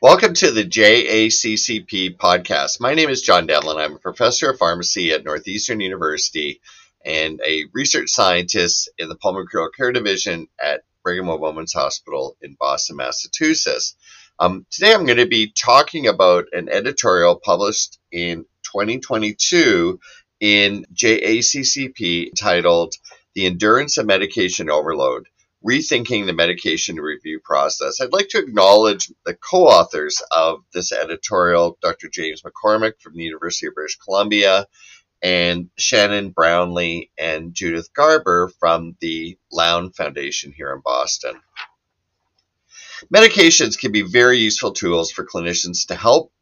Welcome to the JACCP podcast. My name is John Devlin. I'm a professor of pharmacy at Northeastern University and a research scientist in the Pulmonary Care Division at Brigham and Women's Hospital in Boston, Massachusetts. Um, today I'm going to be talking about an editorial published in 2022 in JACCP titled The Endurance of Medication Overload Rethinking the Medication Review Process. I'd like to acknowledge the co authors of this editorial, Dr. James McCormack from the University of British Columbia, and Shannon Brownlee and Judith Garber from the Lown Foundation here in Boston. Medications can be very useful tools for clinicians to help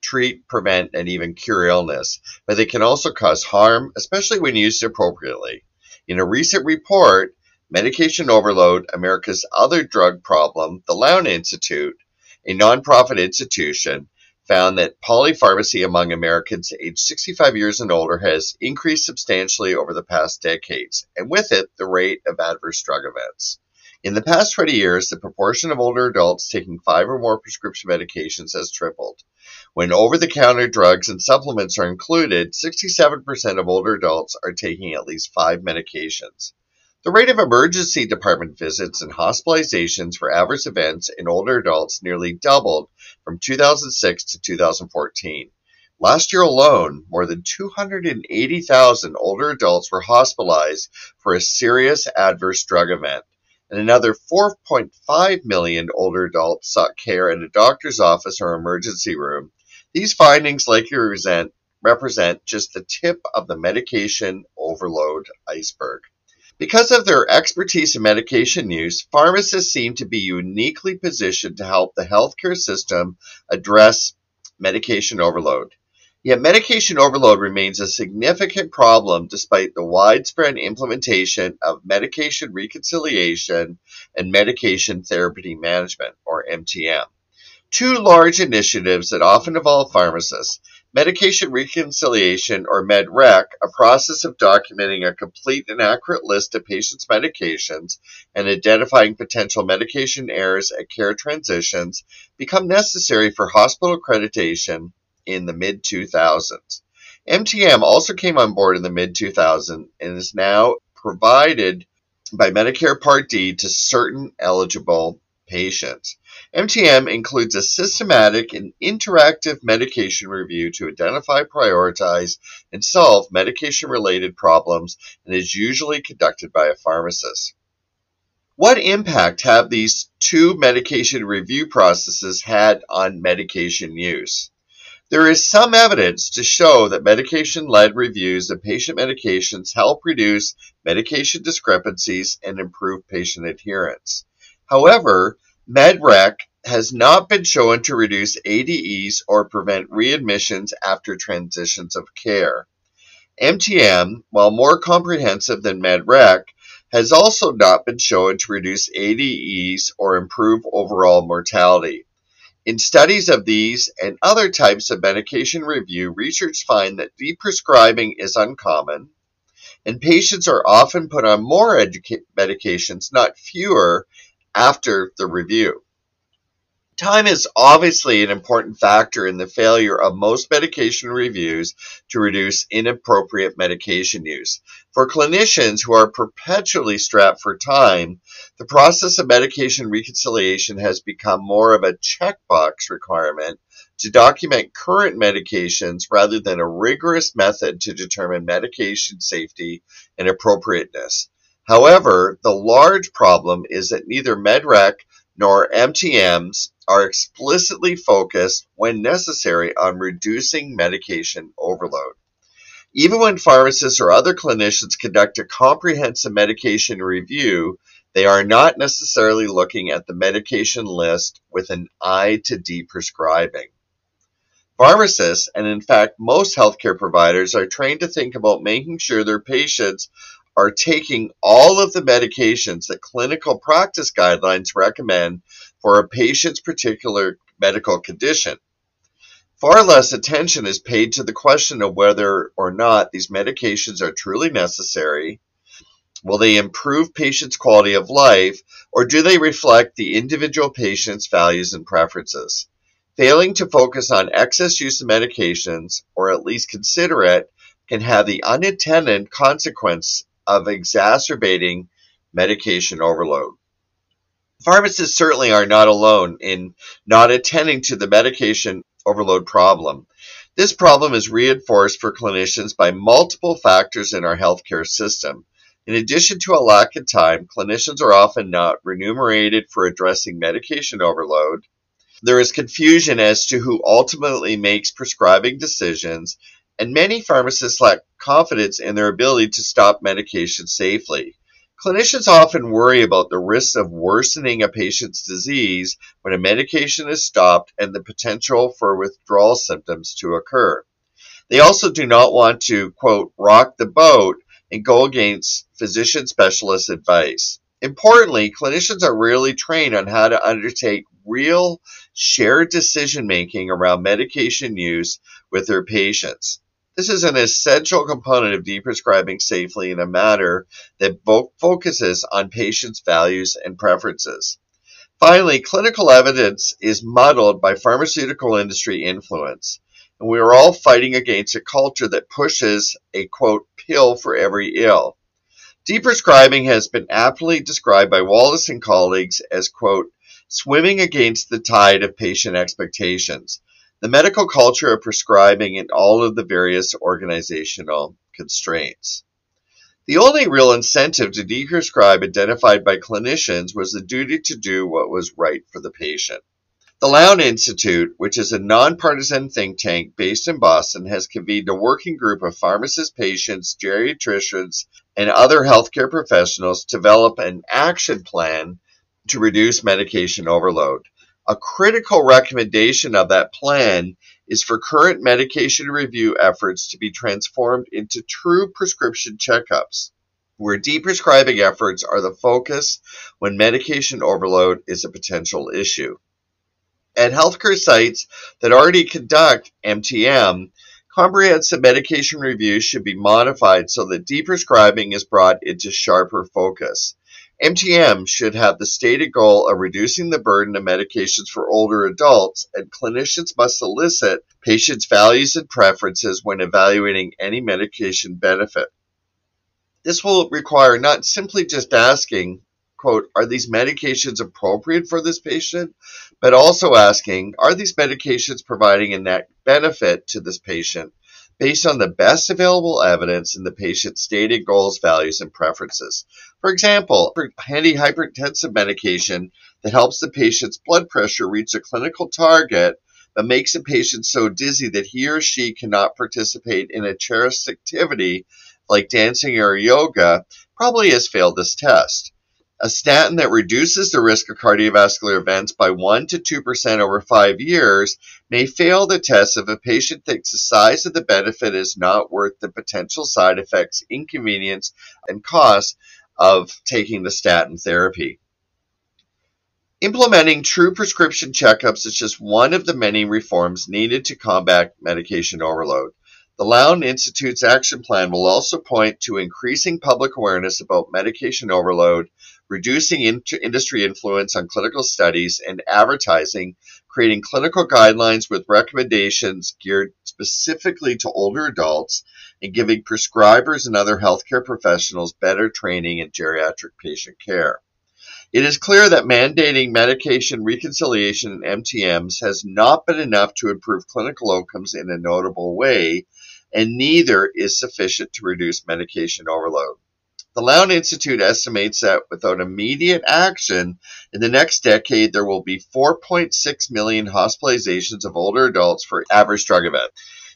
treat, prevent, and even cure illness, but they can also cause harm, especially when used appropriately. In a recent report, Medication Overload, America's Other Drug Problem, the Lown Institute, a nonprofit institution, found that polypharmacy among Americans aged 65 years and older has increased substantially over the past decades, and with it, the rate of adverse drug events. In the past 20 years, the proportion of older adults taking five or more prescription medications has tripled. When over the counter drugs and supplements are included, 67% of older adults are taking at least five medications. The rate of emergency department visits and hospitalizations for adverse events in older adults nearly doubled from 2006 to 2014. Last year alone, more than 280,000 older adults were hospitalized for a serious adverse drug event and another 4.5 million older adults sought care in a doctor's office or emergency room. These findings likely represent, represent just the tip of the medication overload iceberg. Because of their expertise in medication use, pharmacists seem to be uniquely positioned to help the healthcare system address medication overload. Yet medication overload remains a significant problem despite the widespread implementation of medication reconciliation and medication therapy management, or MTM. Two large initiatives that often involve pharmacists Medication reconciliation, or MedRec, a process of documenting a complete and accurate list of patients' medications and identifying potential medication errors at care transitions, become necessary for hospital accreditation in the mid 2000s. MTM also came on board in the mid 2000s and is now provided by Medicare Part D to certain eligible patients. MTM includes a systematic and interactive medication review to identify, prioritize, and solve medication related problems and is usually conducted by a pharmacist. What impact have these two medication review processes had on medication use? There is some evidence to show that medication led reviews of patient medications help reduce medication discrepancies and improve patient adherence. However, MedRec has not been shown to reduce ADEs or prevent readmissions after transitions of care. MTM, while more comprehensive than MedRec, has also not been shown to reduce ADEs or improve overall mortality. In studies of these and other types of medication review, research find that deprescribing is uncommon, and patients are often put on more medications, not fewer, after the review. Time is obviously an important factor in the failure of most medication reviews to reduce inappropriate medication use. For clinicians who are perpetually strapped for time, the process of medication reconciliation has become more of a checkbox requirement to document current medications rather than a rigorous method to determine medication safety and appropriateness. However, the large problem is that neither MedRec nor MTMs are explicitly focused, when necessary, on reducing medication overload. Even when pharmacists or other clinicians conduct a comprehensive medication review, they are not necessarily looking at the medication list with an eye to deprescribing. Pharmacists, and in fact most healthcare providers, are trained to think about making sure their patients are taking all of the medications that clinical practice guidelines recommend for a patient's particular medical condition. Far less attention is paid to the question of whether or not these medications are truly necessary. Will they improve patients' quality of life, or do they reflect the individual patient's values and preferences? Failing to focus on excess use of medications, or at least consider it, can have the unintended consequence of exacerbating medication overload. Pharmacists certainly are not alone in not attending to the medication overload problem. This problem is reinforced for clinicians by multiple factors in our healthcare system. In addition to a lack of time, clinicians are often not remunerated for addressing medication overload. There is confusion as to who ultimately makes prescribing decisions, and many pharmacists lack confidence in their ability to stop medication safely. Clinicians often worry about the risks of worsening a patient's disease when a medication is stopped and the potential for withdrawal symptoms to occur. They also do not want to, quote, rock the boat and go against physician specialist advice. Importantly, clinicians are rarely trained on how to undertake real shared decision making around medication use with their patients. This is an essential component of deprescribing safely in a manner that focuses on patients' values and preferences. Finally, clinical evidence is muddled by pharmaceutical industry influence, and we are all fighting against a culture that pushes a quote pill for every ill. Deprescribing has been aptly described by Wallace and colleagues as quote swimming against the tide of patient expectations the medical culture of prescribing and all of the various organizational constraints. The only real incentive to deprescribe identified by clinicians was the duty to do what was right for the patient. The Lown Institute, which is a nonpartisan think tank based in Boston, has convened a working group of pharmacists, patients, geriatricians, and other healthcare professionals to develop an action plan to reduce medication overload. A critical recommendation of that plan is for current medication review efforts to be transformed into true prescription checkups, where deprescribing efforts are the focus when medication overload is a potential issue. At healthcare sites that already conduct MTM, comprehensive medication reviews should be modified so that deprescribing is brought into sharper focus. MTM should have the stated goal of reducing the burden of medications for older adults, and clinicians must solicit patients' values and preferences when evaluating any medication benefit. This will require not simply just asking, quote, are these medications appropriate for this patient, but also asking, are these medications providing a net benefit to this patient based on the best available evidence and the patient's stated goals, values, and preferences. For example, antihypertensive medication that helps the patient's blood pressure reach a clinical target but makes the patient so dizzy that he or she cannot participate in a cherished activity like dancing or yoga probably has failed this test. A statin that reduces the risk of cardiovascular events by 1 to 2% over five years may fail the test if a patient thinks the size of the benefit is not worth the potential side effects, inconvenience, and cost of taking the statin therapy. Implementing true prescription checkups is just one of the many reforms needed to combat medication overload. The Lown Institute's action plan will also point to increasing public awareness about medication overload, reducing industry influence on clinical studies and advertising, creating clinical guidelines with recommendations geared specifically to older adults, and giving prescribers and other healthcare professionals better training in geriatric patient care. It is clear that mandating medication reconciliation in MTMs has not been enough to improve clinical outcomes in a notable way, and neither is sufficient to reduce medication overload. The Lown Institute estimates that without immediate action, in the next decade there will be 4.6 million hospitalizations of older adults for adverse drug event,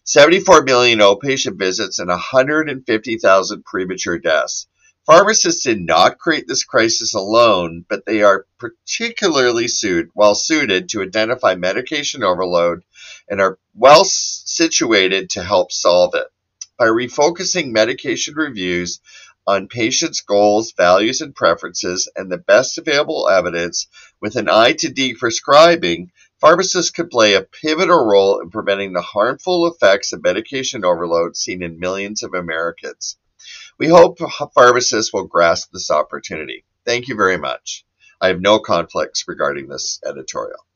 74 million outpatient visits, and 150,000 premature deaths. Pharmacists did not create this crisis alone, but they are particularly suit, well suited to identify medication overload and are well situated to help solve it. By refocusing medication reviews on patients' goals, values, and preferences and the best available evidence with an eye to deprescribing, pharmacists could play a pivotal role in preventing the harmful effects of medication overload seen in millions of Americans. We hope pharmacists will grasp this opportunity. Thank you very much. I have no conflicts regarding this editorial.